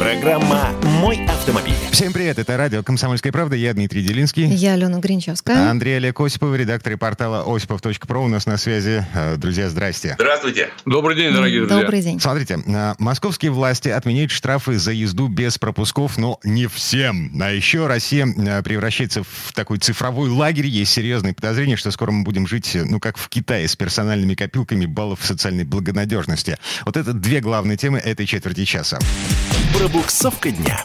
Программа «Мой автомобиль». Всем привет, это радио «Комсомольская правда», я Дмитрий Делинский. Я Алена Гринчевская. Андрей Олег Осипов, редактор портала осипов.про у нас на связи. Э, Друзья, здрасте. Здравствуйте. Добрый день, дорогие друзья. Добрый день. Смотрите, э, московские власти отменяют штрафы за езду без пропусков, но не всем. А еще Россия э, превращается в такой цифровой лагерь. Есть серьезные подозрения, что скоро мы будем жить, ну, как в Китае, с персональными копилками баллов социальной благонадежности. Вот это две главные темы этой четверти часа. Пробуксовка дня.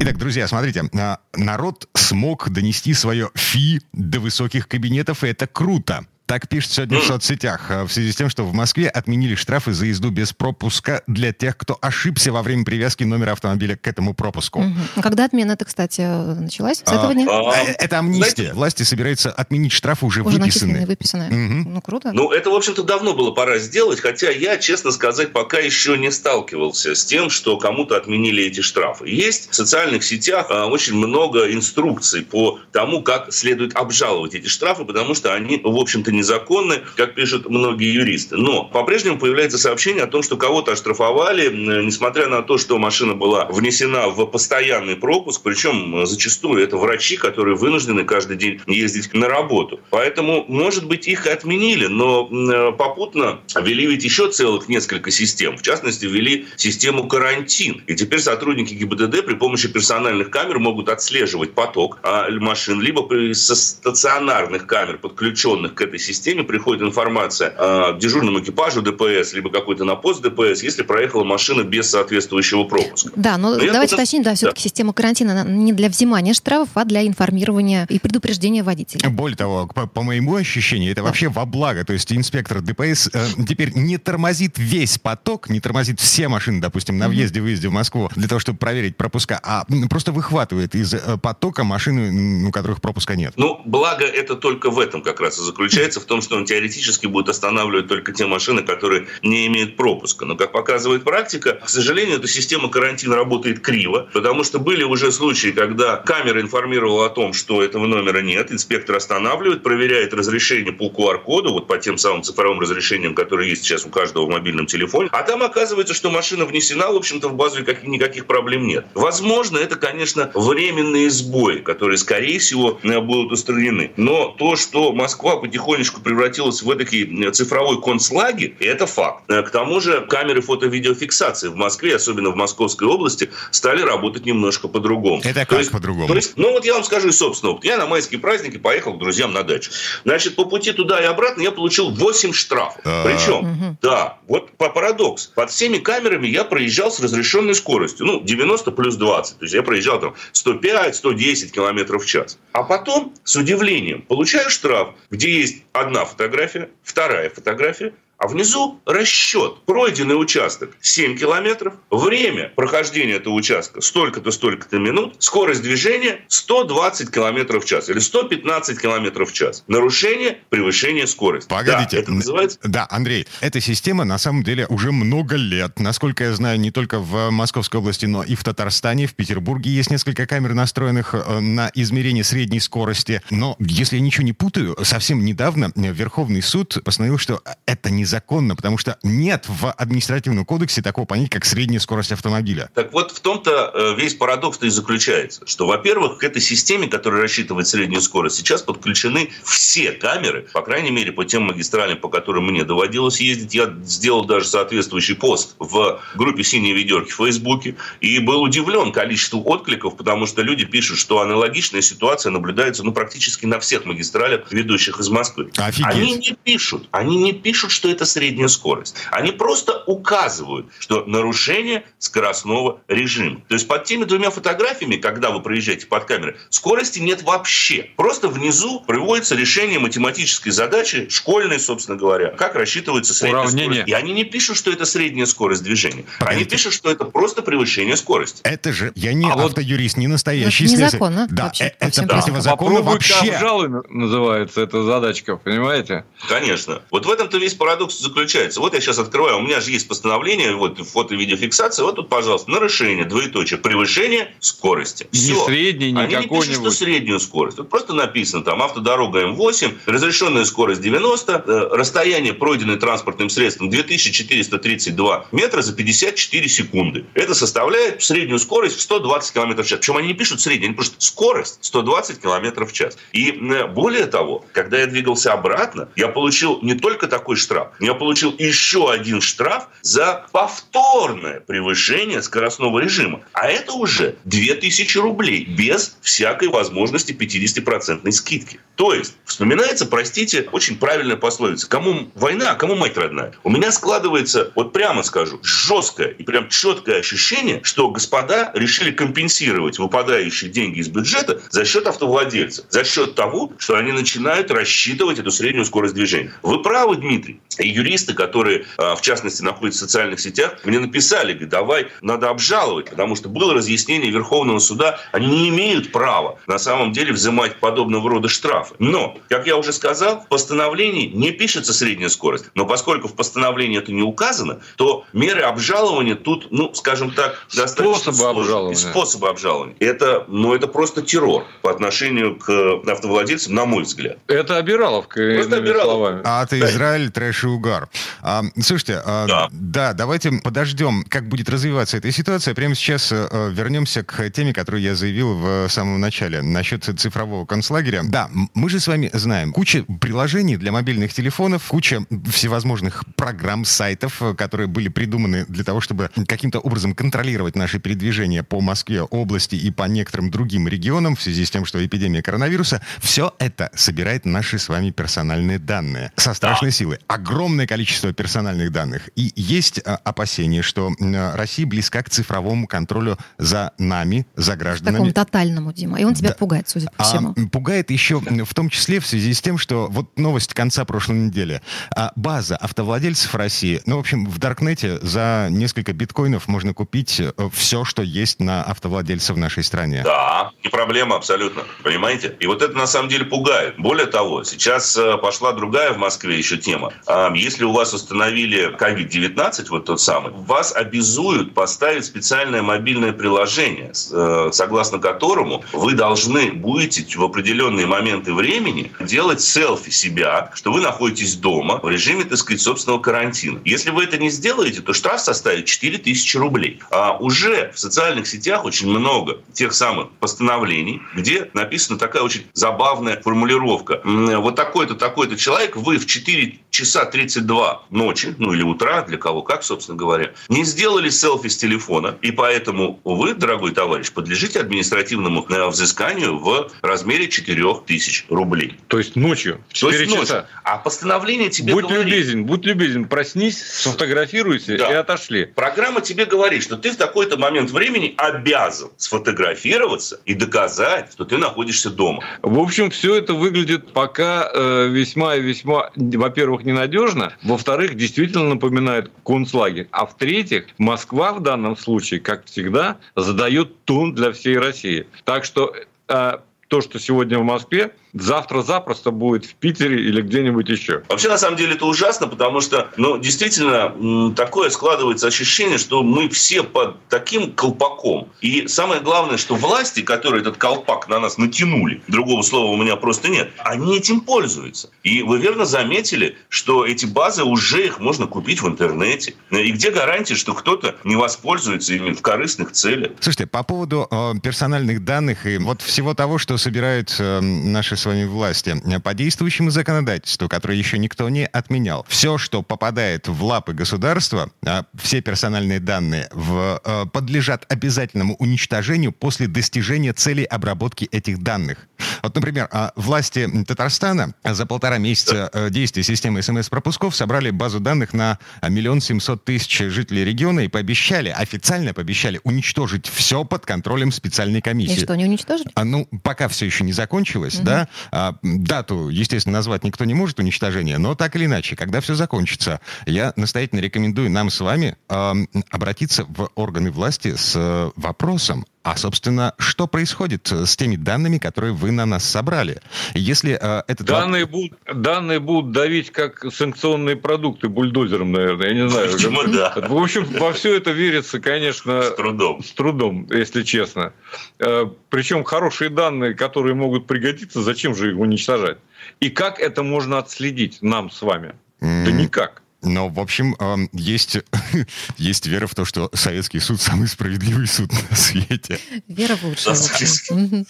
Итак, друзья, смотрите, а, народ смог донести свое фи до высоких кабинетов, и это круто. Так пишет сегодня в соцсетях, а, в связи с тем, что в Москве отменили штрафы за езду без пропуска для тех, кто ошибся во время привязки номера автомобиля к этому пропуску. А Когда отмена это, кстати, началась? С этого дня? А, Э, Это амнистия. Власти собираются отменить штрафы уже, Уже выписанные. выписанные. Мгм. Ну, круто. Ну, это, в общем-то, давно было пора сделать, хотя я, честно сказать, пока еще не сталкивался с тем, что кому-то отменили эти штрафы. Есть в социальных сетях а, очень много инструкций по тому, как следует обжаловать эти штрафы, потому что они, в общем-то, незаконны, как пишут многие юристы. Но по-прежнему появляется сообщение о том, что кого-то оштрафовали, несмотря на то, что машина была внесена в постоянный пропуск, причем зачастую это врачи, которые вынуждены каждый день ездить на работу. Поэтому, может быть, их и отменили, но э, попутно ввели ведь еще целых несколько систем. В частности, ввели систему карантин. И теперь сотрудники ГИБДД при помощи персональных камер могут отслеживать поток а, машин, либо со стационарных камер, подключенных к этой системе, приходит информация а, дежурному экипажу ДПС, либо какой-то на пост ДПС, если проехала машина без соответствующего пропуска. Да, но Ну, я давайте тут- уточним, да, все-таки система карантина не для взимания штрафов, а для информирования и предупреждения водителя. Более того, по, по моему ощущению, это вообще во благо. То есть инспектор ДПС э, теперь не тормозит весь поток, не тормозит все машины, допустим, на въезде-выезде в Москву для того, чтобы проверить пропуска, а просто выхватывает из э, потока машины, у которых пропуска нет. Ну, благо это только в этом как раз и заключается, в том, что он теоретически будет останавливать только те машины, которые не имеют пропуска. Но, как показывает практика, к сожалению, эта система карантина работает криво, потому что были уже случаи, когда камера информировала о том, что этого номера нет, инспектор останавливает, проверяет разрешение по QR-коду, вот по тем самым цифровым разрешениям, которые есть сейчас у каждого в мобильном телефоне, а там оказывается, что машина внесена, в общем-то, в базу и как- никаких проблем нет. Возможно, это, конечно, временные сбои, которые, скорее всего, будут устранены. Но то, что Москва потихонечку превратилась в эдакий э, цифровой концлагерь, это факт. Э, К тому же камеры фото-видеофиксации в Москве, особенно в Московской области, стали работать немножко по-другому. Это То как есть- по-другому? То есть, ну вот я вам скажу из собственного опыта. Я на майские праздники поехал к друзьям на дачу. Значит, по пути туда и обратно я получил 8 штрафов. Да. Причем, да, вот по парадокс. Под всеми камерами я проезжал с разрешенной скоростью. Ну, 90 плюс 20. То есть я проезжал там 105-110 километров в час. А потом, с удивлением, получаю штраф, где есть одна фотография, вторая фотография, а внизу расчет. Пройденный участок 7 километров. Время прохождения этого участка столько-то, столько-то минут. Скорость движения 120 километров в час. Или 115 километров в час. Нарушение превышения скорости. Погодите. Да, это называется... Да, Андрей, эта система на самом деле уже много лет. Насколько я знаю, не только в Московской области, но и в Татарстане, в Петербурге есть несколько камер, настроенных э, на измерение средней скорости. Но, если я ничего не путаю, совсем недавно э, Верховный суд постановил, что это незаконно, потому что нет в административном кодексе такого понятия, как средняя скорость автомобиля. Так вот, в том-то э, весь парадокс-то и заключается, что, во-первых, к этой системе, которая рассчитывает среднюю скорость, сейчас подключены все камеры, по крайней мере, по тем магистралям, по которым мне доводилось ездить. Я сделал даже соответствующий пост в группе «Синие ведерки» в Фейсбуке и был удивлен количеству откликов, потому что люди пишут, что аналогичная ситуация наблюдается ну, практически на всех магистралях, ведущих из Москвы. Офигеть. Они не пишут, они не пишут, что это средняя скорость. Они просто указывают, что нарушение скоростного режима. То есть под теми двумя фотографиями, когда вы проезжаете под камерой, скорости нет вообще. Просто внизу приводится решение математической задачи, школьной, собственно говоря, как рассчитывается средняя Уравнение. скорость. И они не пишут, что это средняя скорость движения. Они Погодите. пишут, что это просто превышение скорости. Это же, я не А вот- автоюрист, не настоящий Это слесарь. незаконно Да, вообще, э, это всем противозаконно вообще. обжалуй, называется эта задачка, понимаете? Конечно. Вот в этом-то весь парадокс парадокс заключается. Вот я сейчас открываю, у меня же есть постановление, вот фото-видеофиксация, вот тут, пожалуйста, нарушение, двоеточие, превышение скорости. Все. Не средний, не Они не пишут, что среднюю скорость. Тут просто написано там автодорога М8, разрешенная скорость 90, э, расстояние, пройденное транспортным средством 2432 метра за 54 секунды. Это составляет среднюю скорость в 120 км в час. Причем они не пишут среднюю, они пишут скорость 120 км в час. И более того, когда я двигался обратно, я получил не только такой штраф, я получил еще один штраф за повторное превышение скоростного режима. А это уже 2000 рублей без всякой возможности 50% скидки. То есть, вспоминается, простите, очень правильная пословица. Кому война, а кому мать родная? У меня складывается, вот прямо скажу, жесткое и прям четкое ощущение, что господа решили компенсировать выпадающие деньги из бюджета за счет автовладельцев. За счет того, что они начинают рассчитывать эту среднюю скорость движения. Вы правы, Дмитрий. Юристы, которые, а, в частности, находятся в социальных сетях, мне написали, говорят, давай, надо обжаловать, потому что было разъяснение Верховного суда, они не имеют права на самом деле взимать подобного рода штрафы. Но, как я уже сказал, в постановлении не пишется средняя скорость. Но поскольку в постановлении это не указано, то меры обжалования тут, ну, скажем так, достаточно Способы обжалования. Способы обжалования. Это, ну, это просто террор по отношению к автовладельцам, на мой взгляд. Это обираловка, Просто обираловка. словами. А это Израиль, трэш и угар. А, слушайте, а, да. да, давайте подождем, как будет развиваться эта ситуация. Прямо сейчас а, вернемся к теме, которую я заявил в самом начале насчет цифрового концлагеря. Да, мы же с вами знаем, куча приложений для мобильных телефонов, куча всевозможных программ, сайтов, которые были придуманы для того, чтобы каким-то образом контролировать наши передвижения по Москве, области и по некоторым другим регионам в связи с тем, что эпидемия коронавируса. Все это собирает наши с вами персональные данные со страшной силой. Огромное количество персональных данных. И есть а, опасения, что а, Россия близка к цифровому контролю за нами, за гражданами. Такому тотальному, Дима. И он тебя да. пугает, судя по всему. А, пугает еще в том числе в связи с тем, что вот новость конца прошлой недели. А, база автовладельцев России, ну, в общем, в Даркнете за несколько биткоинов можно купить э, все, что есть на автовладельцев в нашей стране. Да, не проблема абсолютно, понимаете? И вот это на самом деле пугает. Более того, сейчас э, пошла другая в Москве еще тема. А, если у вас установили COVID-19, вот тот самый, вас обязуют поставить специальное мобильное приложение, э, согласно которому вы должны будете в определенные моменты времени делать селфи себя, что вы находитесь дома в режиме, так сказать, собственного карантина. Если вы это не сделаете, то штраф составит 4000 рублей. А уже в социальных сетях очень много тех самых постановлений, где написана такая очень забавная формулировка. Вот такой-то, такой-то человек, вы в 4 часа 32 ночи, ну или утра, для кого как, собственно говоря, не сделали селфи с телефона, и поэтому вы, дорогой товарищ, подлежите административному э, взысканию в размере 4000 рублей. То есть ночью, в 4 То есть часа. Ночью. А постановление тебе будь говорит... любезен, будь любезен, проснись, сфотографируйся да. и отошли. Программа тебе говорит, что ты в такой-то момент времени обязан сфотографироваться и доказать, что ты находишься дома. В общем, все это выглядит пока э, весьма и весьма, во-первых, ненадежно, во-вторых, действительно напоминает концлагерь, а в-третьих, Москва в данном случае, как всегда, задает тон для всей России. Так что э, то, что сегодня в Москве, завтра запросто будет в Питере или где-нибудь еще. Вообще, на самом деле, это ужасно, потому что, ну, действительно, такое складывается ощущение, что мы все под таким колпаком. И самое главное, что власти, которые этот колпак на нас натянули, другого слова у меня просто нет, они этим пользуются. И вы верно заметили, что эти базы уже их можно купить в интернете. И где гарантия, что кто-то не воспользуется ими в корыстных целях? Слушайте, по поводу э, персональных данных и вот всего того, что собирают э, наши вами власти, по действующему законодательству, которое еще никто не отменял, все, что попадает в лапы государства, а все персональные данные в, э, подлежат обязательному уничтожению после достижения целей обработки этих данных. Вот, например, а, власти Татарстана за полтора месяца э, действия системы СМС-пропусков собрали базу данных на миллион семьсот тысяч жителей региона и пообещали, официально пообещали уничтожить все под контролем специальной комиссии. И что, не уничтожить? А, ну, пока все еще не закончилось, угу. да. А, дату, естественно, назвать никто не может уничтожения, но так или иначе, когда все закончится, я настоятельно рекомендую нам с вами э, обратиться в органы власти с вопросом, А, собственно, что происходит с теми данными, которые вы на нас собрали? Если э, этот... Данные будут, данные будут давить как санкционные продукты бульдозером, наверное, я не знаю. Видимо, да. В общем, во все это верится, конечно... С трудом. С трудом, если честно. Э, Причем хорошие данные, которые могут пригодиться, зачем же их уничтожать? И как это можно отследить нам с вами? Да никак. Но, в общем, есть, есть вера в то, что советский суд самый справедливый суд на свете. Вера в лучшее.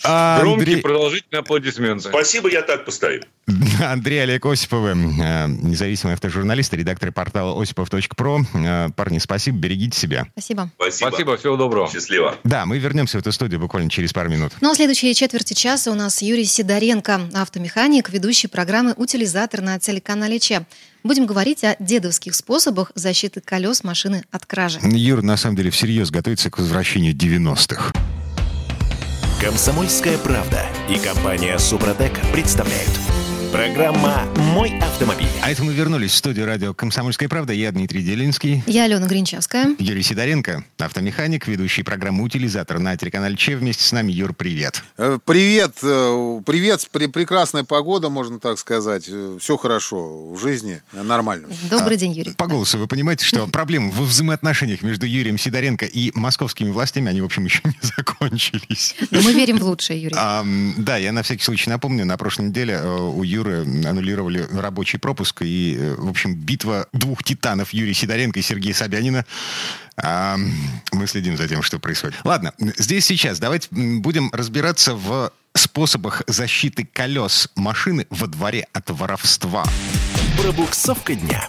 А, Громкие Андрей, продолжительные аплодисменты. Спасибо, я так постою. Андрей Олег Осиповы, э, независимый автожурналист, редактор портала осипов.про. Э, Парни, спасибо, берегите себя. Спасибо. Спасибо. Спасибо, всего доброго. Счастливо. Да, мы вернемся в эту студию буквально через пару минут. Ну а следующие четверти часа у нас Юрий Сидоренко, автомеханик, ведущий программы «Утилизатор» на телеканале ЧЕ. Будем говорить о дедовских способах защиты колес машины от кражи. Юр, на самом деле, всерьез готовится к возвращению 90-х. Комсомольская правда и компания Супротек представляют. Программа «Мой автомобиль». А это мы вернулись в студию радио «Комсомольская правда». Я Дмитрий Делинский. Я Алена Гринчевская. Юрий Сидоренко, автомеханик, ведущий программы «Утилизатор» на телеканале ЧЕ. Вместе с нами, Юр, привет. Э, Привет, э, привет, при- прекрасная погода, можно так сказать. Все хорошо в жизни, э, нормально. Добрый день, Юрий. По голосу вы понимаете, что проблемы во взаимоотношениях между Юрием Сидоренко и московскими властями, они, в общем, еще не закончились. Но мы верим в лучшее, Юрий. А, да, я на всякий случай напомню, на прошлой неделе э, у Юры аннулировали рабочий пропуск, и, э, в общем, битва двух титанов Юрия Сидоренко и Сергея Собянина. А, мы следим за тем, что происходит. Ладно, здесь сейчас давайте будем разбираться в способах защиты колес машины во дворе от воровства. Пробуксовка дня.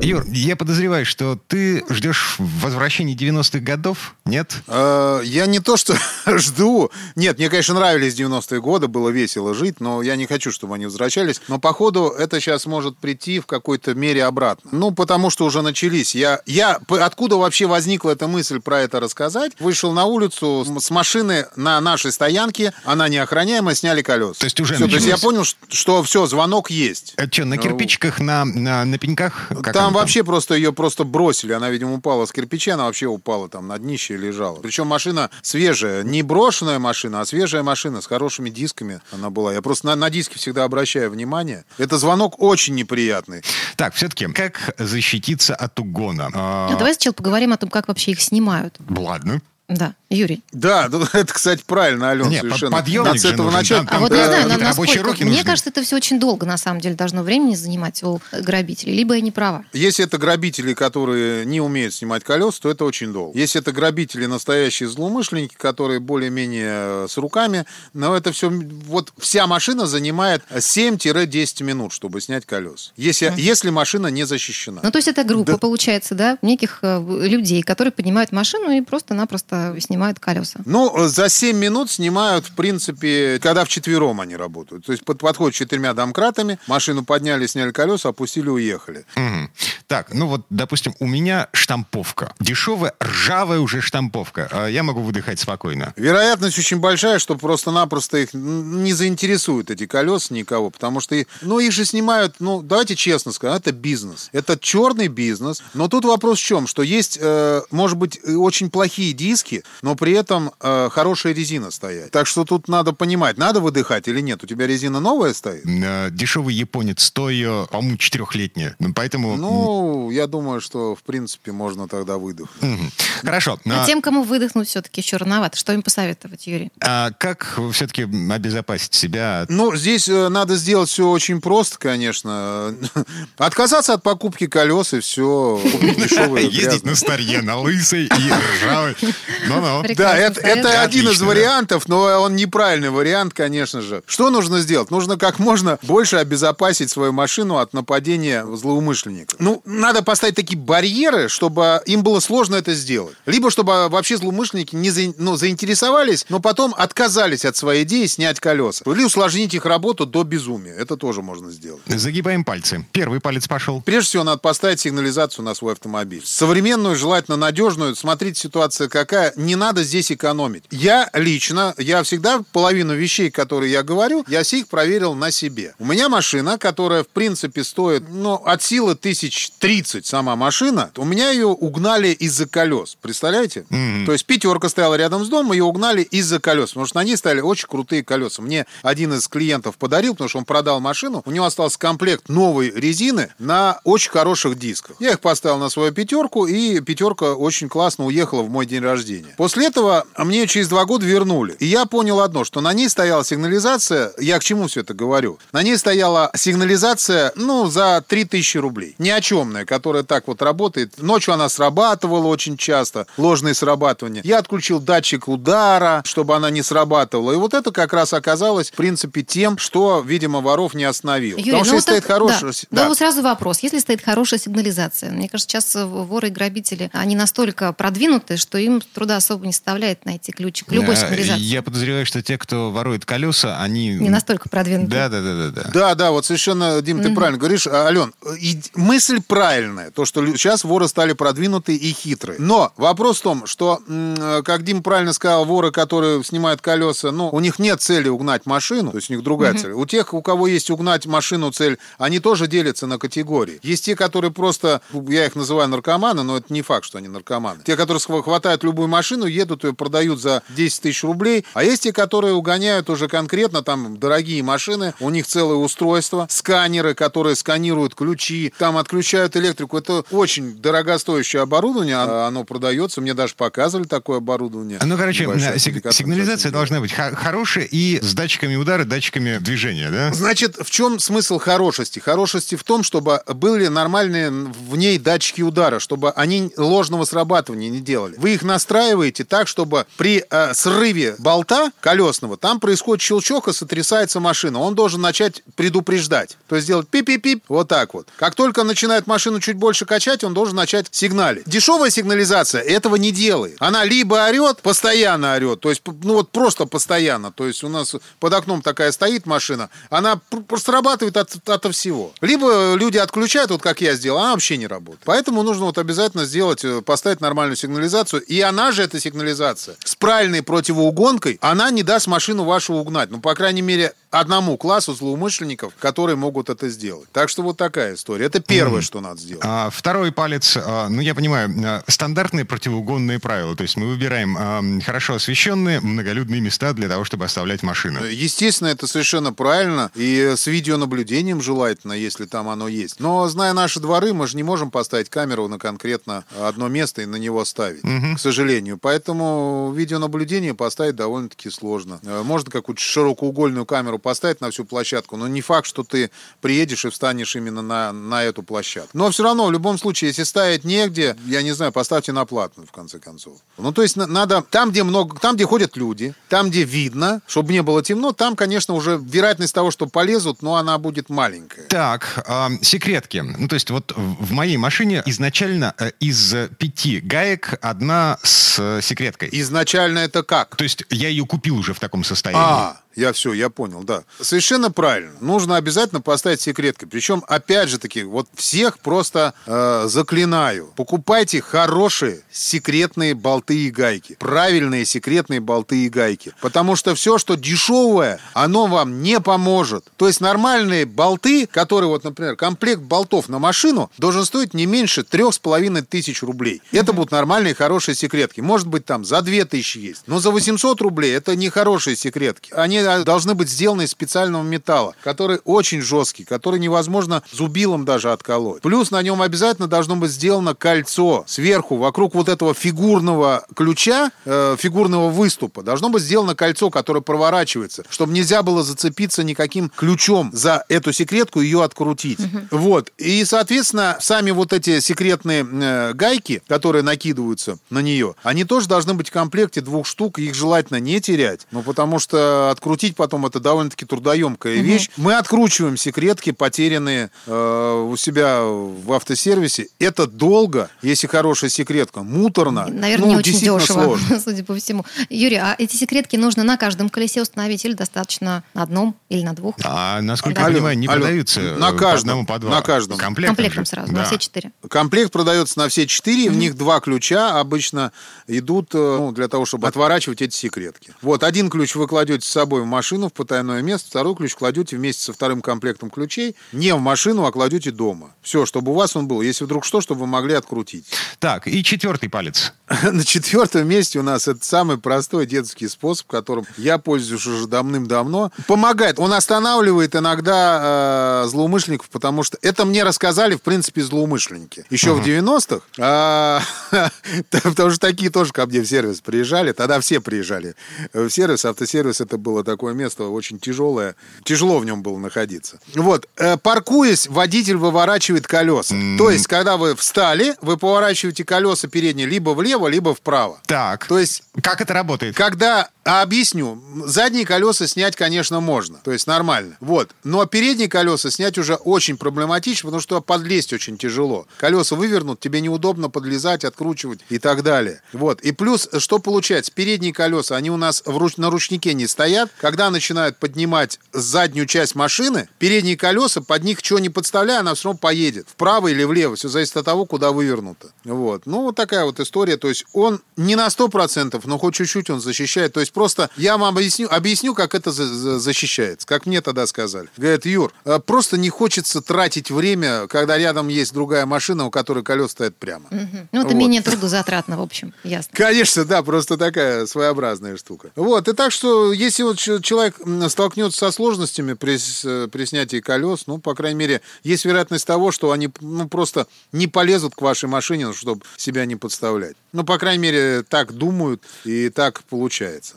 Юр, я подозреваю, что ты ждешь возвращения 90-х годов, нет? Э, Я не то что жду. Нет, мне, конечно, нравились 90-е годы, было весело жить, но я не хочу, чтобы они возвращались. Но, походу, это сейчас может прийти в какой-то мере обратно. Ну, потому что уже начались. Я, я, откуда вообще возникла эта мысль про это рассказать? Вышел на улицу с- машины на нашей стоянке, она неохраняемая, сняли колеса. То есть уже Всё, то есть я началось. понял, ш- что все, звонок есть. Это что, на кирпичиках, на, на, на пеньках? Как там вообще просто ее просто бросили. Она, видимо, упала с кирпича, она вообще упала там на днище и лежала. Причем машина свежая. Не брошенная машина, а свежая машина с хорошими дисками она была. Я просто на, на диски всегда обращаю внимание. Это звонок очень неприятный. Так, все-таки, как защититься от угона? А, А давай сначала поговорим о том, как вообще их снимают. Ладно. Да, Юрий. Да, ну, это, кстати, правильно, Алена, совершенно. подъемник Надо с же этого нужен, начать. А вот э, знаю, на- насколько... руки Мне нужны. кажется, это все очень долго, на самом деле, должно времени занимать у грабителей. Либо я не права. Если это грабители, которые не умеют снимать колес, то это очень долго. Если это грабители настоящие злоумышленники, которые более-менее э, с руками, но это все, вот вся машина занимает 7-10 минут, чтобы снять колес. Если, если машина не защищена. Ну, то есть это группа, Да. получается, да, неких э, людей, которые поднимают машину и просто-напросто снимают колеса. Ну, э, за 7 минут снимают, в принципе, когда вчетвером они работают. То есть под, подходят четырьмя домкратами, машину подняли, сняли колеса, опустили, уехали. Мгм. Так, ну вот, допустим, у меня штамповка. Дешевая, ржавая уже штамповка. А Я могу выдыхать спокойно. Вероятность очень большая, что просто-напросто их не заинтересуют эти колеса никого, потому что, ну, их же снимают, ну, давайте честно скажем, это бизнес. Это черный бизнес. Но тут вопрос в чем? Что есть, э, может быть, очень плохие диски, но при этом э, хорошая резина стоять. Так что тут надо понимать, надо выдыхать или нет. У тебя резина новая стоит? Э, Дешевый японец, стоя, по-моему, четырехлетняя. Ну, Поэтому... Ну, я думаю, что, в принципе, можно тогда выдохнуть. Мгм. Хорошо. А А, тем, кому выдохнуть все-таки еще рановато, что им посоветовать, Юрий? а как все-таки обезопасить себя? от- Ну, здесь э, надо сделать все очень просто, конечно. Отказаться от покупки колес и все. Купить дешевые. Ездить на старье, на лысой и ржавой. Ну-ну. Да, Прекрасный это, это один из да. вариантов, но он неправильный вариант, конечно же. Что нужно сделать? Нужно как можно больше обезопасить свою машину от нападения злоумышленников. Ну, надо поставить такие барьеры, чтобы им было сложно это сделать. Либо чтобы вообще злоумышленники не заин- ну, заинтересовались, но потом отказались от своей идеи снять колеса. Или усложнить их работу до безумия. Это тоже можно сделать. Загибаем пальцы. Первый палец пошел. Прежде всего, надо поставить сигнализацию на свой автомобиль. Современную, желательно надежную. Смотрите, ситуация какая. Не надо здесь экономить. Я лично, я всегда половину вещей, которые я говорю, я все их проверил на себе. У меня машина, которая, в принципе, стоит, ну, от силы тысяч 30 сама машина, у меня ее угнали из-за колес. Представляете? Mm-hmm. То есть пятерка стояла рядом с домом, ее угнали из-за колес. Потому что на ней стояли очень крутые колеса. Мне один из клиентов подарил, потому что он продал машину. У него остался комплект новой резины на очень хороших дисках. Я их поставил на свою пятерку, и пятерка очень классно уехала в мой день рождения. После этого мне через два года вернули. И я понял одно, что на ней стояла сигнализация. Я к чему все это говорю? На ней стояла сигнализация, ну, за 3000 рублей. Ни о чемная, которая так вот работает. Ночью она срабатывала очень часто, ложные срабатывания. Я отключил датчик удара, чтобы она не срабатывала. И вот это как раз оказалось, в принципе, тем, что, видимо, воров не остановил. Юрий, Потому что ну если вот стоит так- хорошая... Да, да. вот сразу вопрос. Если стоит хорошая сигнализация, мне кажется, сейчас воры и грабители, они настолько продвинуты, что им труда особо не составляет найти ключик к любой Э, сигнализации. Я подозреваю, что те, кто ворует колеса, они... Не настолько продвинуты. Да, да, да, да, да. Да, да, вот совершенно, Дим, ты правильно говоришь. А, Ален, и- мысль правильная, то, что сейчас воры стали продвинутые и хитрые. Но вопрос в том, что, э, как Дим правильно сказал, воры, которые снимают колеса, ну, у них нет цели угнать машину, то есть у них другая цель. У тех, у кого есть угнать машину цель, они тоже делятся на категории. Есть те, которые просто, я их называю наркоманы, но это не факт, что они наркоманы. Те, которые хватают любую машину, едут ее продают за 10 тысяч рублей, а есть те, которые угоняют уже конкретно там дорогие машины, у них целое устройство, сканеры, которые сканируют ключи, там отключают электрику. Это очень дорогостоящее оборудование, а оно продается, мне даже показывали такое оборудование. Ну, короче, сиг- сигнализация должна быть хорошая и с датчиками удара, датчиками движения, да? Значит, в чем смысл хорошести? Хорошести в том, чтобы были нормальные в ней датчики удара, чтобы они ложного срабатывания не делали. Вы их настраиваете так, чтобы при э, срыве болта колесного там происходит щелчок и сотрясается машина. Он должен начать предупреждать. То есть делать пип-пип-пип, вот так вот. Как только начинает машину чуть больше качать, он должен начать сигналить. Дешевая сигнализация этого не делает. Она либо орет, постоянно орет, то есть, ну вот просто постоянно. То есть у нас под окном такая стоит машина, она срабатывает от, ото всего. Либо люди отключают, вот как я сделал, она вообще не работает. Поэтому нужно вот обязательно сделать, э, поставить нормальную сигнализацию. И она же, эта сигнализация, с правильной противоугонкой, она не даст машину вашу угнать. Ну, по крайней мере, одному классу злоумышленников, которые могут это сделать. Так что вот такая история. Это первое, что надо сделать. А, второй палец, а, ну я понимаю, а, стандартные противоугонные правила. То есть мы выбираем а, хорошо освещенные, многолюдные места для того, чтобы оставлять машину. Естественно, это совершенно правильно. И с видеонаблюдением желательно, если там оно есть. Но, зная наши дворы, мы же не можем поставить камеру на конкретно одно место и на него ставить, к сожалению. Поэтому видеонаблюдение поставить довольно-таки сложно. Э, Можно какую-то широкоугольную камеру поставить на всю площадку, но не факт, что ты приедешь и встанешь именно на, на эту площадку. Но все равно, в любом случае, если ставить негде, я не знаю, поставьте на платную, в конце концов. Ну, то есть на- надо там, где много, там, где ходят люди, там, где видно, чтобы не было темно, там, конечно, уже вероятность того, что полезут, но она будет маленькая. Так, а, секретки. Ну, то есть вот в моей машине изначально э, из э, пяти гаек одна с э, секреткой. Изначально это как? То есть я ее купил уже в таком состоянии. А, я все, я понял, да. Совершенно правильно. Нужно обязательно поставить секретки. Причем, опять же таки, вот всех просто э, заклинаю. Покупайте хорошие секретные болты и гайки. Правильные секретные болты и гайки. Потому что все, что дешевое, оно вам не поможет. То есть нормальные болты, которые, вот, например, комплект болтов на машину должен стоить не меньше трех с половиной тысяч рублей. Это будут нормальные хорошие секретки. Может быть, там за две тысячи есть. Но за 800 рублей это не хорошие секретки. Они а, должны быть сделаны из специального металла, который очень жесткий, который невозможно зубилом даже отколоть. Плюс на нем обязательно должно быть сделано кольцо сверху, вокруг вот этого фигурного ключа, э, фигурного выступа, должно быть сделано кольцо, которое проворачивается, чтобы нельзя было зацепиться никаким ключом за эту секретку и ее открутить. Вот. И, соответственно, сами вот эти секретные э, гайки, которые накидываются на нее, они тоже должны быть в комплекте двух штук, их желательно не терять, ну, потому что открутить потом это довольно-таки трудоемкая вещь. Мы откручиваем секретки, потерянные э, у себя в автосервисе. Это долго, если хорошая секретка, муторно. Наверное, ну, не очень дешево, сложно. судя по всему. Юрий, а эти секретки нужно на каждом колесе установить или достаточно на одном или на двух? А насколько Алло, я понимаю, не алло, продаются на э, по каждом, одному, по два. на каждом. Комплектом, Комплектом же. сразу, Да. на все четыре. Комплект продается на все четыре, в них два ключа обычно идут э, ну, для того, чтобы отворачивать эти секретки. Вот, один ключ вы кладете с собой в машину в потайное место, второй ключ кладете вместе со вторым комплектом ключей не в машину, а кладете дома. Все, чтобы у вас он был. Если вдруг что, чтобы вы могли открутить. Так, и четвертый палец. На четвертом месте у нас это самый простой детский способ, которым я пользуюсь уже давным-давно. Помогает. Он останавливает иногда э, злоумышленников, потому что это мне рассказали, в принципе, злоумышленники. Еще в 90-х. а, Потому что такие тоже ко мне в сервис приезжали. Тогда все приезжали в сервис. Автосервис это было такое место очень тяжелое. Тяжело в нем было находиться. Вот. э, Паркуясь, водитель выворачивает колеса. То есть, когда вы встали, вы поворачиваете колеса передние либо влево, либо вправо. Так, То есть как это работает? когда, а объясню, задние колеса снять, конечно, можно, то есть нормально. Вот. Но передние колеса снять уже очень проблематично, потому что подлезть очень тяжело. Колеса вывернут, тебе неудобно подлезать, откручивать и так далее. Вот. И плюс, что получается? Передние колеса, они у нас в руч- на ручнике не стоят. Когда начинают поднимать заднюю часть машины, передние колеса, под них что не подставляя, она все равно поедет. Вправо или влево. Все зависит от того, куда вывернуто. Вот. Ну, вот такая вот история. То есть он не на 100%, но хоть чуть-чуть он защищает. То есть просто я вам объясню, объясню как это за- за- защищается. Как мне тогда сказали. Говорят, Юр, а просто не хочется тратить время, когда рядом есть другая машина, у которой колеса стоят прямо. Мгм. Ну, это Вот. менее трудозатратно, в общем, ясно. Конечно, да, просто такая своеобразная штука. Вот, и так что, если вот человек столкнется со сложностями при, э, при снятии колес, ну, по крайней мере, есть вероятность того, что они ну, просто не полезут к вашей машине, чтобы себя не подставлять. Ну, по крайней мере, так думают и так получается.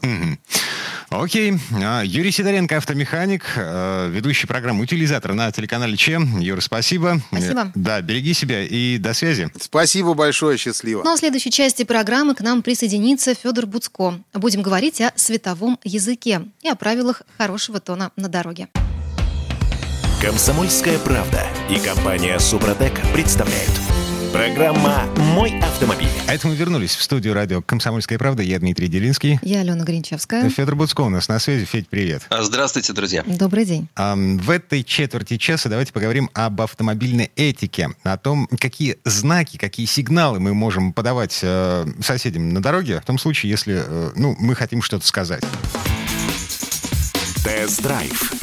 Окей. А, Юрий Сидоренко, автомеханик, э, ведущий программы «Утилизатор» на телеканале Че. Юра, спасибо. Спасибо. Э, Да, береги себя и до связи. Спасибо большое, счастливо. Ну а в следующей части программы к нам присоединится Федор Буцко. Будем говорить о световом языке и о правилах хорошего тона на дороге. Комсомольская правда и компания Супротек представляют. Программа «Мой автомобиль». А это мы вернулись в студию радио «Комсомольская правда». Я Дмитрий Делинский. Я Алена Гринчевская. Федор Буцко у нас на связи. Федь, привет. А, Здравствуйте, друзья. Добрый день. В этой четверти часа давайте поговорим об автомобильной этике, о том, какие знаки, какие сигналы мы можем подавать э, соседям на дороге, в том случае, если э, ну, мы хотим что-то сказать. Тест-драйв.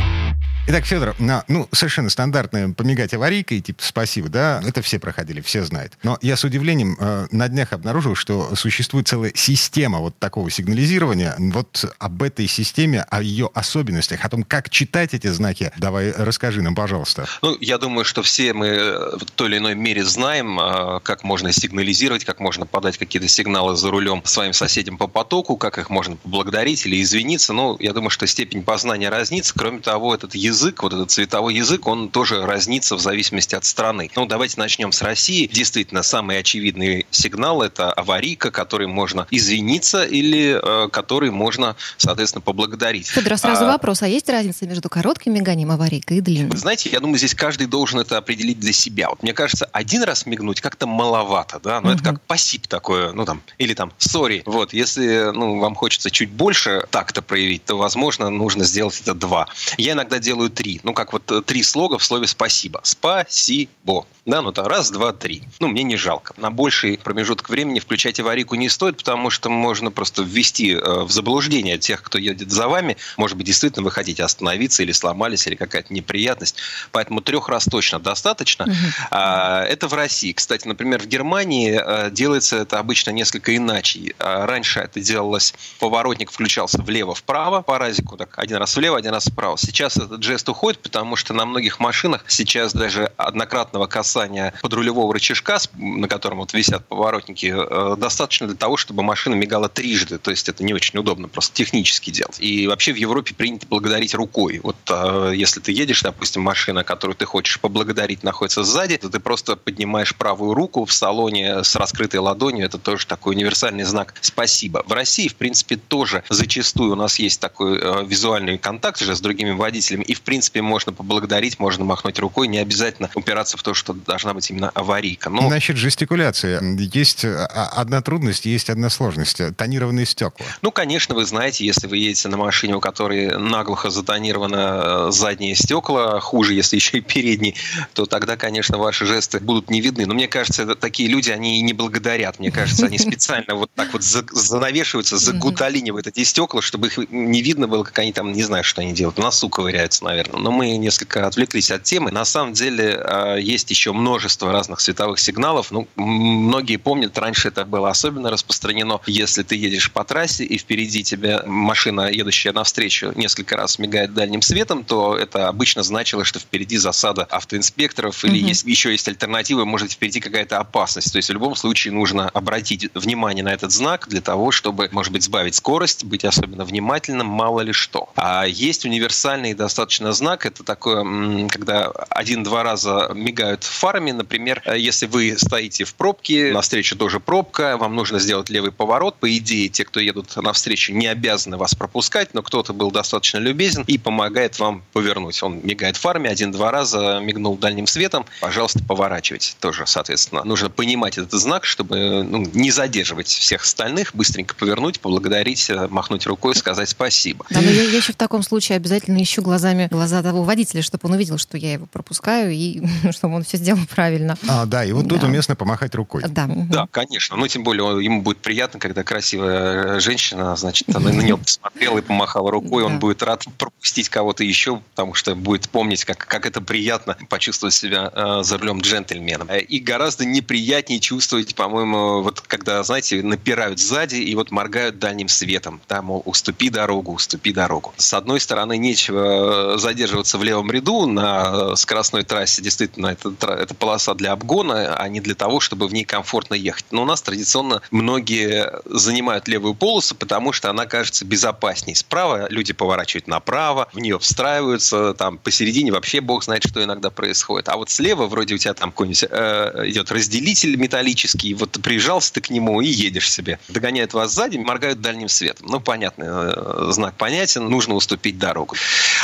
Итак, Федор, на- ну, совершенно стандартное помигать аварийкой, типа спасибо, да, это все проходили, все знают. Но я с удивлением э, на днях обнаружил, что существует целая система вот такого сигнализирования. Вот об этой системе, о ее особенностях, о том, как читать эти знаки, давай расскажи нам, пожалуйста. Ну, я думаю, что все мы э, в той или иной мере знаем, э, как можно сигнализировать, как можно подать какие-то сигналы за рулем своим соседям по потоку, как их можно поблагодарить или извиниться. Ну, я думаю, что степень познания разнится. Кроме того, этот язык, вот этот цветовой язык, он тоже разнится в зависимости от страны. Ну, давайте начнем с России. Действительно, самый очевидный сигнал – это аварийка, которой можно извиниться или э, который можно, соответственно, поблагодарить. Федор, а сразу А, вопрос. А есть разница между коротким миганием аварийкой и длинным? Знаете, я думаю, здесь каждый должен это определить для себя. Вот мне кажется, один раз мигнуть как-то маловато, да, но это Мгм. как пассив такое, ну там, или там, сори. Вот, если, ну, вам хочется чуть больше так-то проявить, то, возможно, нужно сделать это два. Я иногда делаю три, ну, как вот э, три слога в слове спасибо. Спасибо. Да, ну, там раз, два, три. Ну, мне не жалко. На больший промежуток времени включать аварийку не стоит, потому что можно просто ввести э, в заблуждение тех, кто едет за вами. Может быть, действительно вы хотите остановиться или сломались, или какая-то неприятность. Поэтому трех раз точно достаточно. А, Это в России. Кстати, например, в Германии э, делается это обычно несколько иначе. А, Раньше это делалось, поворотник включался влево-вправо по разику, так один раз влево, один раз вправо. Сейчас этот жест уходит, потому что на многих машинах сейчас даже однократного касания подрулевого рычажка, на котором вот висят поворотники, э, достаточно для того, чтобы машина мигала трижды. То есть это не очень удобно просто технически делать. И вообще в Европе принято благодарить рукой. Вот э, если ты едешь, допустим, машина, которую ты хочешь поблагодарить, находится сзади, то ты просто поднимаешь правую руку в салоне с раскрытой ладонью. Это тоже такой универсальный знак «спасибо». В России, в принципе, тоже зачастую у нас есть такой э, визуальный контакт уже с другими водителями. И, в принципе, можно поблагодарить, можно махнуть рукой, не обязательно упираться в то, что должна быть именно аварийка. Но... Значит, жестикуляция. Есть а, одна трудность, есть одна сложность. Тонированные стекла. Ну, конечно, вы знаете, если вы едете на машине, у которой наглухо затонировано э, задние стекла, хуже, если еще и передние, то тогда, конечно, ваши жесты будут не видны. Но мне кажется, такие люди, они и не благодарят. Мне кажется, они специально вот так вот занавешиваются, загуталинивают эти стекла, чтобы их не видно было, как они там, не знаю, что они делают. Носу ковыряются, наверное. Но мы несколько отвлеклись от темы. На самом деле а, есть еще множество разных световых сигналов. Ну, многие помнят, раньше это было особенно распространено. Если ты едешь по трассе, и впереди тебя машина, едущая навстречу, несколько раз мигает дальним светом, то это обычно значило, что впереди засада автоинспекторов, или угу. есть, еще есть альтернатива, может впереди какая-то опасность. То есть в любом случае нужно обратить внимание на этот знак для того, чтобы, может быть, сбавить скорость, быть особенно внимательным, мало ли что. А есть универсальный достаточно знак, это такое, когда один-два раза мигают фарами, например, если вы стоите в пробке, навстречу тоже пробка, вам нужно сделать левый поворот, по идее, те, кто едут навстречу, не обязаны вас пропускать, но кто-то был достаточно любезен и помогает вам повернуть. Он мигает фарами один-два раза, мигнул дальним светом, пожалуйста, поворачивайте. Тоже, соответственно, нужно понимать этот знак, чтобы ну, не задерживать всех остальных, быстренько повернуть, поблагодарить, э, махнуть рукой, сказать спасибо. Да, но я, я еще в таком случае обязательно ищу глазами глаза того водителя, чтобы он увидел, что я его пропускаю, и чтобы он все сделал правильно. А, да, и вот тут да. уместно помахать рукой. Да. да, конечно. Ну, тем более, ему будет приятно, когда красивая э, женщина, значит, она на него посмотрела и помахала рукой, он будет рад пропустить кого-то еще, потому что будет помнить, как, как это приятно почувствовать себя э, за рулем джентльменом. И гораздо неприятнее чувствовать, по-моему, вот когда, знаете, напирают сзади и вот моргают дальним светом, да, мол, уступи дорогу, уступи дорогу. С одной стороны, нечего задерживаться в левом ряду на скоростной трассе, действительно, это, это полоса для обгона, а не для того, чтобы в ней комфортно ехать. Но у нас традиционно многие занимают левую полосу, потому что она кажется безопасней. Справа люди поворачивают направо, в нее встраиваются, там посередине вообще бог знает, что иногда происходит. А вот слева вроде у тебя там какой-нибудь э, идет разделитель металлический, вот прижался ты к нему и едешь себе. Догоняют вас сзади, моргают дальним светом. Ну, понятно, э, знак понятен, нужно уступить дорогу.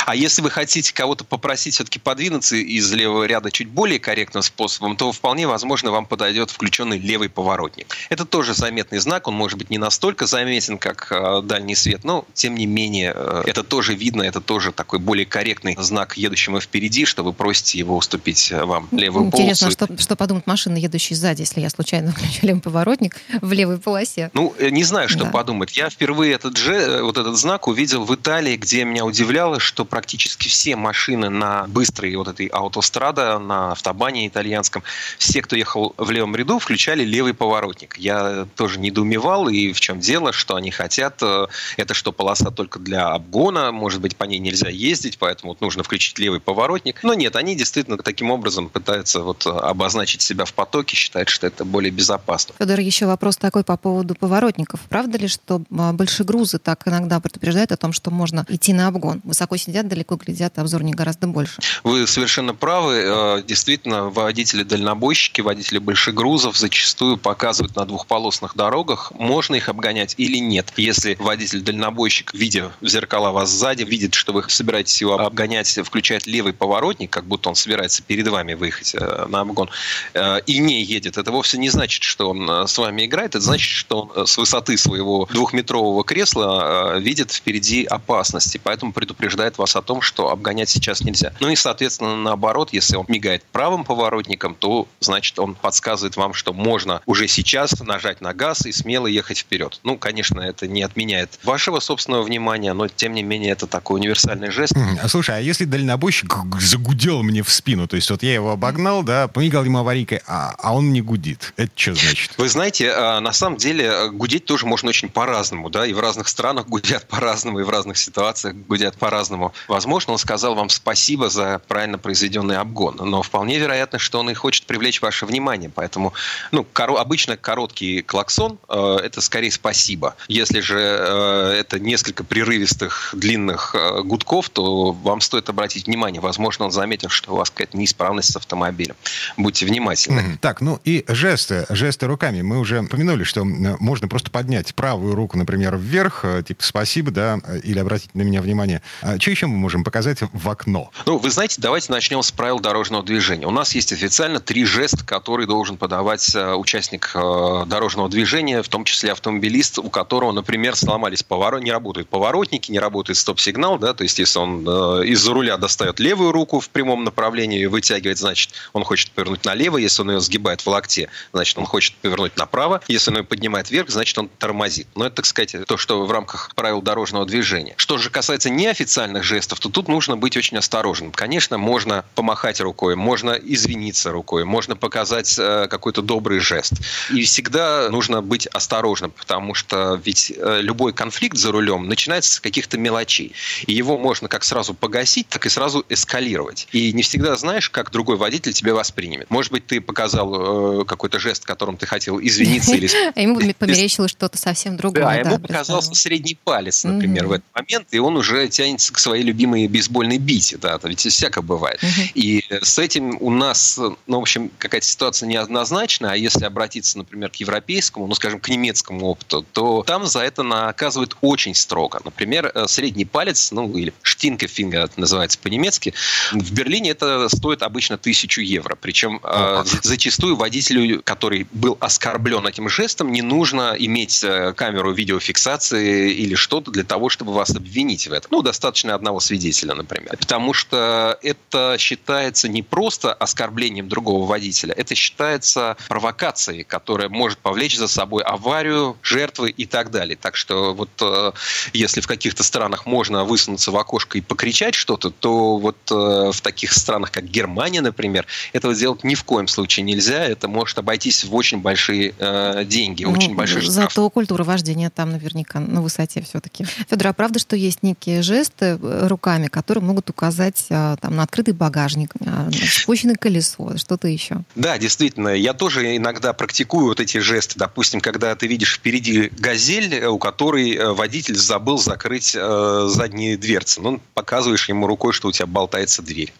А если вы хотите кого-то попросить все-таки подвинуться из левого ряда чуть более корректным способом, то вполне возможно вам подойдет включенный левый поворотник. Это тоже заметный знак, он может быть не настолько заметен, как э, дальний свет, но тем не менее э, это тоже видно, это тоже такой более корректный знак едущему впереди, что вы просите его уступить вам левую Интересно, полосу. Интересно, что, что подумают машины, едущие сзади, если я случайно включу левый поворотник в левой полосе? Ну, э, не знаю, что да. подумать. Я впервые этот, же, вот этот знак увидел в Италии, где меня удивляло, что практически все машины на быстрой вот этой автострада, на автобане итальянском, все, кто ехал в левом ряду, включали левый поворотник. Я тоже недоумевал, и в чем дело, что они хотят. Э, это что, полоса только для обгона, может быть, по ней нельзя ездить, поэтому вот нужно включить левый поворотник. Но нет, они действительно таким образом пытаются вот обозначить себя в потоке, считают, что это более безопасно. Федор, еще вопрос такой по поводу поворотников. Правда ли, что а, большие грузы так иногда предупреждают о том, что можно идти на обгон? Высоко сидят, далеко глядят, а обзор не гораздо больше. Вы совершенно правы. Э, действительно, водители-дальнобойщики, водители больших грузов зачастую показывают на двухполосных дорогах, можно их обгонять или нет. Если водитель-дальнобойщик, видя в зеркала вас сзади, видит, что вы собираетесь его обгонять, включает левый поворотник, как будто он собирается перед вами выехать э, на обгон, э, и не едет, это вовсе не значит, что он с вами играет, это значит, что он с высоты своего двухметрового кресла видит впереди опасности, поэтому предупреждает вас о том, что обгонять сейчас нельзя. Ну и, соответственно, наоборот, если он мигает правым поворотником, то, значит, он подсказывает вам, что можно уже сейчас нажать на газ и смело ехать вперед. Ну, конечно, это не отменяет вашего собственного внимания, но, тем не менее, это такой универсальный жест. А слушай, а если дальнобойщик загудел мне в спину, то есть вот я его обогнал, да, помигал ему аварийкой, а, а он не гудит, это что значит? Вы знаете, а, на самом деле гудеть тоже можно очень по-разному, да, и в разных странах гудят по-разному, и в разных ситуациях гудят по-разному. Возможно, он сказал вам спасибо за правильно произведенный обгон, но вполне вероятно, что он и хочет привлечь ваше внимание, поэтому, ну, коро- обычно короткий клаксон э, это скорее спасибо. Если же э, это несколько прерывистых длинных э, гудков, то вам стоит обратить внимание. Возможно, он заметил, что у вас какая-то неисправность с автомобилем. Будьте внимательны. Mm-hmm. Так, ну и жесты, жесты руками. Мы уже упомянули, что можно просто поднять правую руку, например, вверх, типа спасибо, да, или обратить на меня внимание. А что еще мы можем показать в окно. Ну, вы знаете, давайте начнем с правил дорожного движения. У нас есть официально три жеста, которые должен подавать э, участник э, дорожного движения, в том числе автомобилист, у которого, например, сломались поворот, не работают поворотники, не работает стоп-сигнал, да, то есть если он э, из-за руля достает левую руку в прямом направлении и вытягивает, значит, он хочет повернуть налево, если он ее сгибает в локте, значит, он хочет повернуть направо, если он ее поднимает вверх, значит, он тормозит. Но это, так сказать, то, что в рамках правил дорожного движения. Что же касается неофициальных жестов, то тут нужно быть очень осторожным. Конечно, можно помахать рукой, можно извиниться рукой, можно показать э, какой-то добрый жест. И всегда нужно быть осторожным, потому что ведь э, любой конфликт за рулем начинается с каких-то мелочей. И его можно как сразу погасить, так и сразу эскалировать. И не всегда знаешь, как другой водитель тебя воспримет. Может быть, ты показал э, какой-то жест, которым ты хотел извиниться или... А ему померещилось что-то совсем другое. Да, ему показался средний палец, например, в этот момент, и он уже тянется к своей любимой бейсбольной бите. Да, ведь всяко бывает. И с этим у нас, ну, в общем, какая-то ситуация неоднозначная, а если обратиться, например, к европейскому, ну, скажем, к немецкому опыту, то там за это наказывают очень строго. Например, э, средний палец, ну, или штинкефингер это называется по-немецки, в Берлине это стоит обычно тысячу евро. Причем э, зачастую водителю, который был оскорблен этим жестом, не нужно иметь э, камеру видеофиксации или что-то для того, чтобы вас обвинить в этом. Ну, достаточно одного свидетеля, например. Потому что это считается не просто оскорблением другого водителя, это считается провокацией, которая может повлечь за собой аварию, жертвы и так далее. Так что вот э, если в каких-то странах можно высунуться в окошко и покричать что-то, то вот э, в таких странах, как Германия, например, этого сделать ни в коем случае нельзя. Это может обойтись в очень большие э, деньги, ну, очень большие штрафы. Зато культура вождения там наверняка на высоте все-таки. Федор, а правда, что есть некие жесты э, руками, которые могут указать а, там, на открытый багажник, а, спущенное колесо, что-то еще? Да, действительно. Я тоже иногда практикую вот эти жесты. Допустим, когда ты видишь впереди газель, э, у которой э, водитель забыл закрыть э, задние дверцы. Ну, показываешь ему рукой, что у тебя болтается дверь.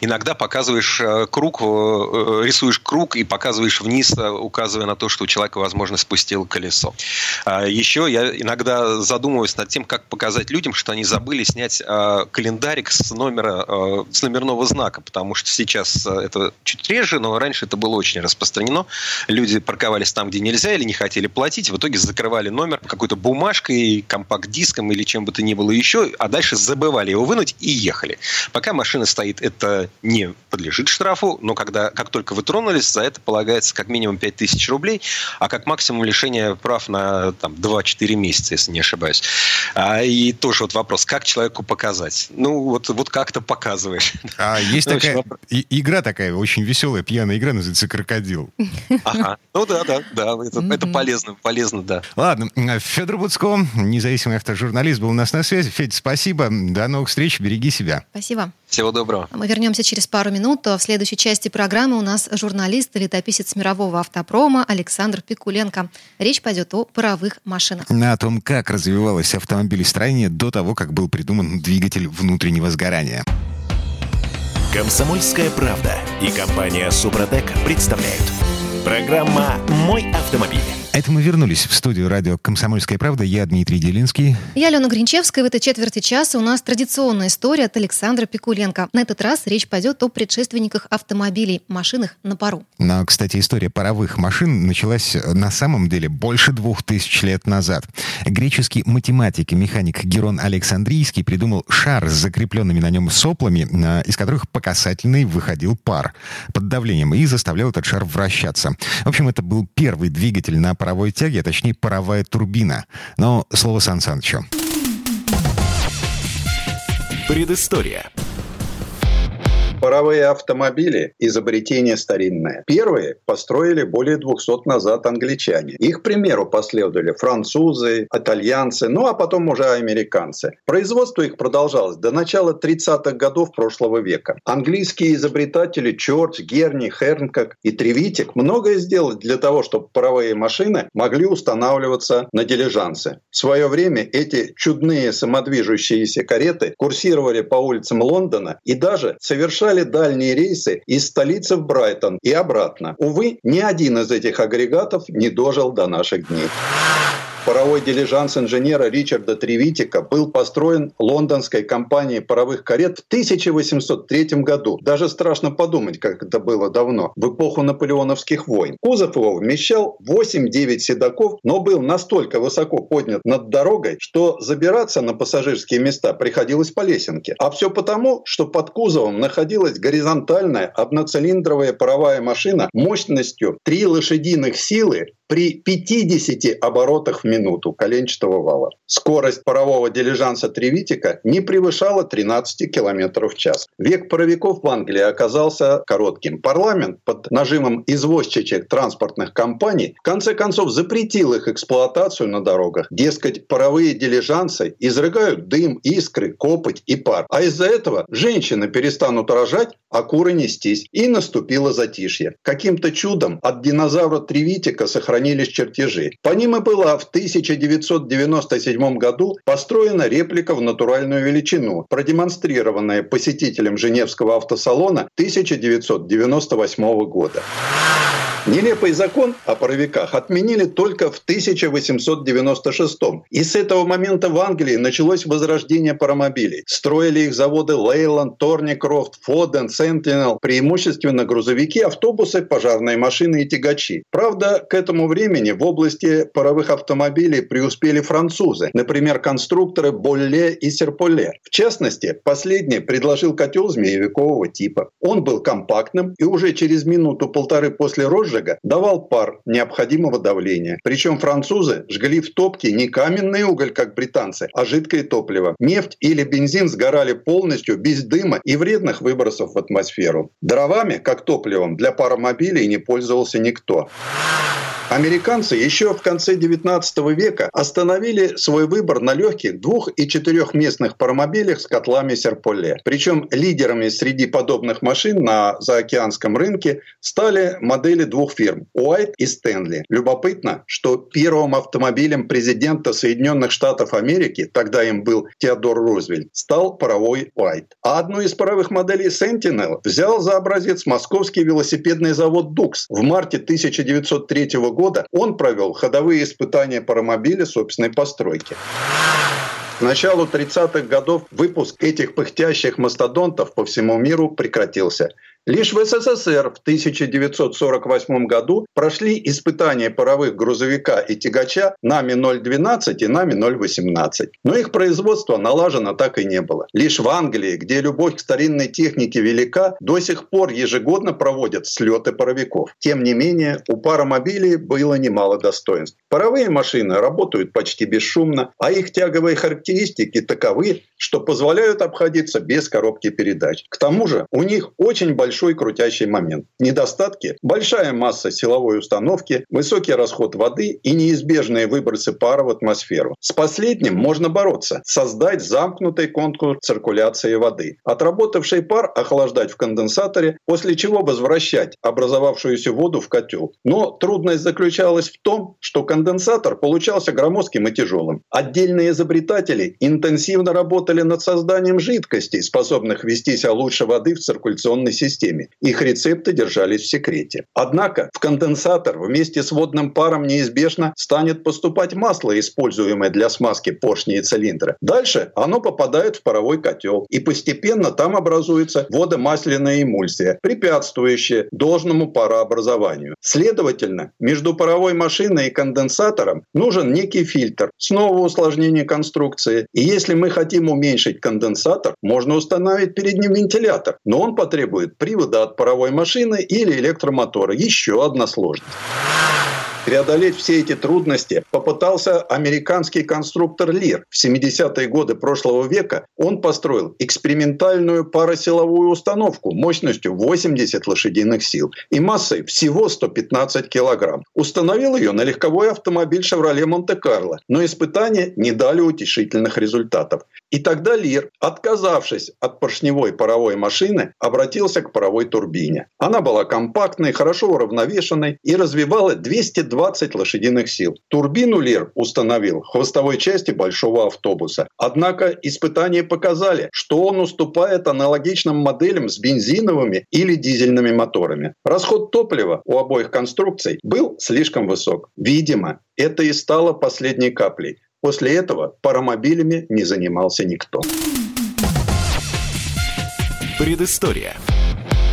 Иногда показываешь круг, рисуешь круг и показываешь вниз, указывая на то, что у человека, возможно, спустило колесо. А еще я иногда задумываюсь над тем, как показать людям, что они забыли снять а, календарик с номера, а, с номерного знака, потому что сейчас а, это чуть реже, но раньше это было очень распространено. Люди парковались там, где нельзя, или не хотели платить, в итоге закрывали номер какой-то бумажкой, компакт-диском или чем бы то ни было еще, а дальше забывали его вынуть и ехали. Пока машина стоит, это не подлежит штрафу, но когда, как только вы тронулись, за это полагается как минимум 5000 рублей, а как максимум лишение прав на там, 2-4 месяца, если не ошибаюсь. А, и тоже вот вопрос, как человеку показать? Ну, вот, вот как-то показываешь. А есть ну, такая и, игра такая, очень веселая, пьяная игра, называется «Крокодил». Ага. Ну да, да, да, это, это полезно, полезно, да. Ладно, Федор Буцко, независимый автожурналист, был у нас на связи. Федь, спасибо, до новых встреч, береги себя. Спасибо. Всего доброго. Мы вернемся через пару минут. В следующей части программы у нас журналист и летописец мирового автопрома Александр Пикуленко. Речь пойдет о паровых машинах. На том, как развивалось автомобилестроение до того, как был придуман двигатель внутреннего сгорания. Комсомольская правда и компания Супротек представляют. Программа «Мой автомобиль». Это мы вернулись в студию радио «Комсомольская правда». Я Дмитрий Делинский. Я Алена Гринчевская. В этой четверти часа у нас традиционная история от Александра Пикуленко. На этот раз речь пойдет о предшественниках автомобилей, машинах на пару. Но, кстати, история паровых машин началась на самом деле больше двух тысяч лет назад. Греческий математик и механик Герон Александрийский придумал шар с закрепленными на нем соплами, а, из которых по касательной выходил пар под давлением и заставлял этот шар вращаться. В общем, это был первый двигатель на паровой тяге, а точнее паровая турбина. Но слово Сан Санычу. Предыстория. Паровые автомобили – изобретение старинное. Первые построили более 200 назад англичане. Их примеру последовали французы, итальянцы, ну а потом уже американцы. Производство их продолжалось до начала 30-х годов прошлого века. Английские изобретатели Чорч, Герни, Хернкок и Тревитик многое сделали для того, чтобы паровые машины могли устанавливаться на дилижансы. В свое время эти чудные самодвижущиеся кареты курсировали по улицам Лондона и даже совершали совершали дальние рейсы из столицы в Брайтон и обратно. Увы, ни один из этих агрегатов не дожил до наших дней. Паровой дилижанс инженера Ричарда Тревитика был построен лондонской компанией паровых карет в 1803 году. Даже страшно подумать, как это было давно, в эпоху наполеоновских войн. Кузов его вмещал 8-9 седаков, но был настолько высоко поднят над дорогой, что забираться на пассажирские места приходилось по лесенке. А все потому, что под кузовом находилась горизонтальная одноцилиндровая паровая машина мощностью 3 лошадиных силы при 50 оборотах в минуту коленчатого вала. Скорость парового дилижанса Тревитика не превышала 13 км в час. Век паровиков в Англии оказался коротким. Парламент под нажимом извозчичек транспортных компаний в конце концов запретил их эксплуатацию на дорогах. Дескать, паровые дилижансы изрыгают дым, искры, копоть и пар. А из-за этого женщины перестанут рожать, а куры нестись. И наступило затишье. Каким-то чудом от динозавра Тревитика сохранились чертежи. По ним и была в 1997 году построена реплика в натуральную величину, продемонстрированная посетителем Женевского автосалона 1998 года. Нелепый закон о паровиках отменили только в 1896 И с этого момента в Англии началось возрождение паромобилей. Строили их заводы Лейланд, Торникрофт, Фоден, Сентинел, преимущественно грузовики, автобусы, пожарные машины и тягачи. Правда, к этому времени в области паровых автомобилей преуспели французы, например, конструкторы Болле и Серполе. В частности, последний предложил котел змеевикового типа. Он был компактным и уже через минуту-полторы после розжига розжига давал пар необходимого давления. Причем французы жгли в топке не каменный уголь, как британцы, а жидкое топливо. Нефть или бензин сгорали полностью без дыма и вредных выбросов в атмосферу. Дровами, как топливом, для паромобилей не пользовался никто. Американцы еще в конце 19 века остановили свой выбор на легких двух- и четырехместных паромобилях с котлами Серполе. Причем лидерами среди подобных машин на заокеанском рынке стали модели двух фирм – Уайт и Стэнли. Любопытно, что первым автомобилем президента Соединенных Штатов Америки, тогда им был Теодор Рузвельт, стал паровой Уайт. А одну из паровых моделей Sentinel взял за образец московский велосипедный завод «Дукс». В марте 1903 года года он провел ходовые испытания паромобиля собственной постройки. К началу 30-х годов выпуск этих пыхтящих мастодонтов по всему миру прекратился – Лишь в СССР в 1948 году прошли испытания паровых грузовика и тягача НАМИ-012 и НАМИ-018. Но их производство налажено так и не было. Лишь в Англии, где любовь к старинной технике велика, до сих пор ежегодно проводят слеты паровиков. Тем не менее, у паромобилей было немало достоинств. Паровые машины работают почти бесшумно, а их тяговые характеристики таковы, что позволяют обходиться без коробки передач. К тому же у них очень большой большой крутящий момент. Недостатки – большая масса силовой установки, высокий расход воды и неизбежные выбросы пара в атмосферу. С последним можно бороться – создать замкнутый контур циркуляции воды. Отработавший пар охлаждать в конденсаторе, после чего возвращать образовавшуюся воду в котел. Но трудность заключалась в том, что конденсатор получался громоздким и тяжелым. Отдельные изобретатели интенсивно работали над созданием жидкостей, способных вести себя лучше воды в циркуляционной системе системе. Их рецепты держались в секрете. Однако в конденсатор вместе с водным паром неизбежно станет поступать масло, используемое для смазки поршней и цилиндра. Дальше оно попадает в паровой котел, и постепенно там образуется водомасляная эмульсия, препятствующая должному парообразованию. Следовательно, между паровой машиной и конденсатором нужен некий фильтр, снова усложнение конструкции. И если мы хотим уменьшить конденсатор, можно установить перед ним вентилятор, но он потребует при привода от паровой машины или электромотора. Еще одна сложность. Преодолеть все эти трудности попытался американский конструктор Лир. В 70-е годы прошлого века он построил экспериментальную паросиловую установку мощностью 80 лошадиных сил и массой всего 115 килограмм. Установил ее на легковой автомобиль Chevrolet Монте-Карло, но испытания не дали утешительных результатов. И тогда Лир, отказавшись от поршневой паровой машины, обратился к паровой турбине. Она была компактной, хорошо уравновешенной и развивала 220 20 лошадиных сил. Турбину Лир установил в хвостовой части большого автобуса. Однако испытания показали, что он уступает аналогичным моделям с бензиновыми или дизельными моторами. Расход топлива у обоих конструкций был слишком высок. Видимо, это и стало последней каплей. После этого паромобилями не занимался никто. Предыстория.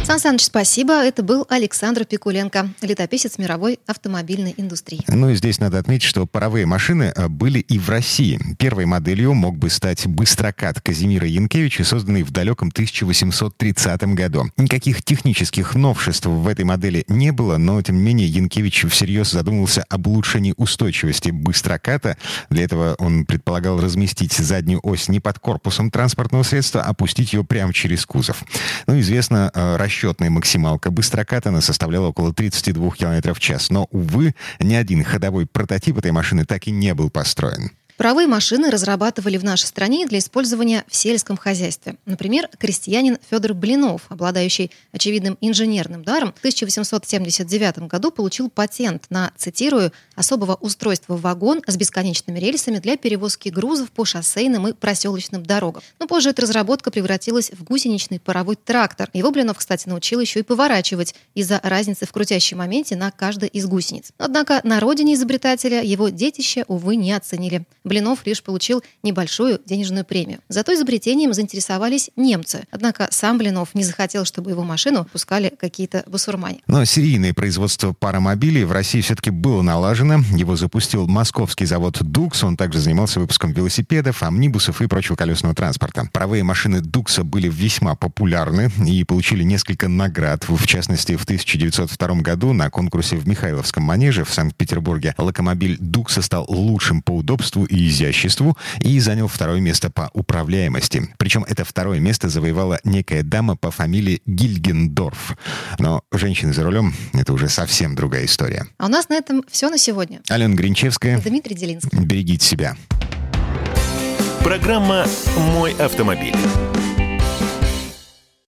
Сан Саныч, спасибо. Это был Александр Пикуленко, летописец мировой автомобильной индустрии. Ну и здесь надо отметить, что паровые машины э, были и в России. Первой моделью мог бы стать быстрокат Казимира Янкевича, созданный в далеком 1830 году. Никаких технических новшеств в этой модели не было, но тем не менее Янкевич всерьез задумывался об улучшении устойчивости быстроката. Для этого он предполагал разместить заднюю ось не под корпусом транспортного средства, а пустить ее прямо через кузов. Ну, известно, э, расчет расчетная максималка быстрокатана составляла около 32 км в час. Но, увы, ни один ходовой прототип этой машины так и не был построен. Паровые машины разрабатывали в нашей стране для использования в сельском хозяйстве. Например, крестьянин Федор Блинов, обладающий очевидным инженерным даром, в 1879 году получил патент на, цитирую, особого устройства вагон с бесконечными рельсами для перевозки грузов по шоссейным и проселочным дорогам. Но позже эта разработка превратилась в гусеничный паровой трактор. Его Блинов, кстати, научил еще и поворачивать из-за разницы в крутящем моменте на каждой из гусениц. Однако на родине изобретателя его детище, увы, не оценили. Блинов лишь получил небольшую денежную премию. Зато изобретением заинтересовались немцы. Однако сам Блинов не захотел, чтобы его машину пускали какие-то басурмане. Но серийное производство паромобилей в России все-таки было налажено. Его запустил московский завод «Дукс». Он также занимался выпуском велосипедов, амнибусов и прочего колесного транспорта. Правые машины «Дукса» были весьма популярны и получили несколько наград. В частности, в 1902 году на конкурсе в Михайловском манеже в Санкт-Петербурге локомобиль «Дукса» стал лучшим по удобству и изяществу и занял второе место по управляемости. Причем это второе место завоевала некая дама по фамилии Гильгендорф. Но женщины за рулем — это уже совсем другая история. А у нас на этом все на сегодня. Алена Гринчевская. Дмитрий Делинский. Берегите себя. Программа «Мой автомобиль».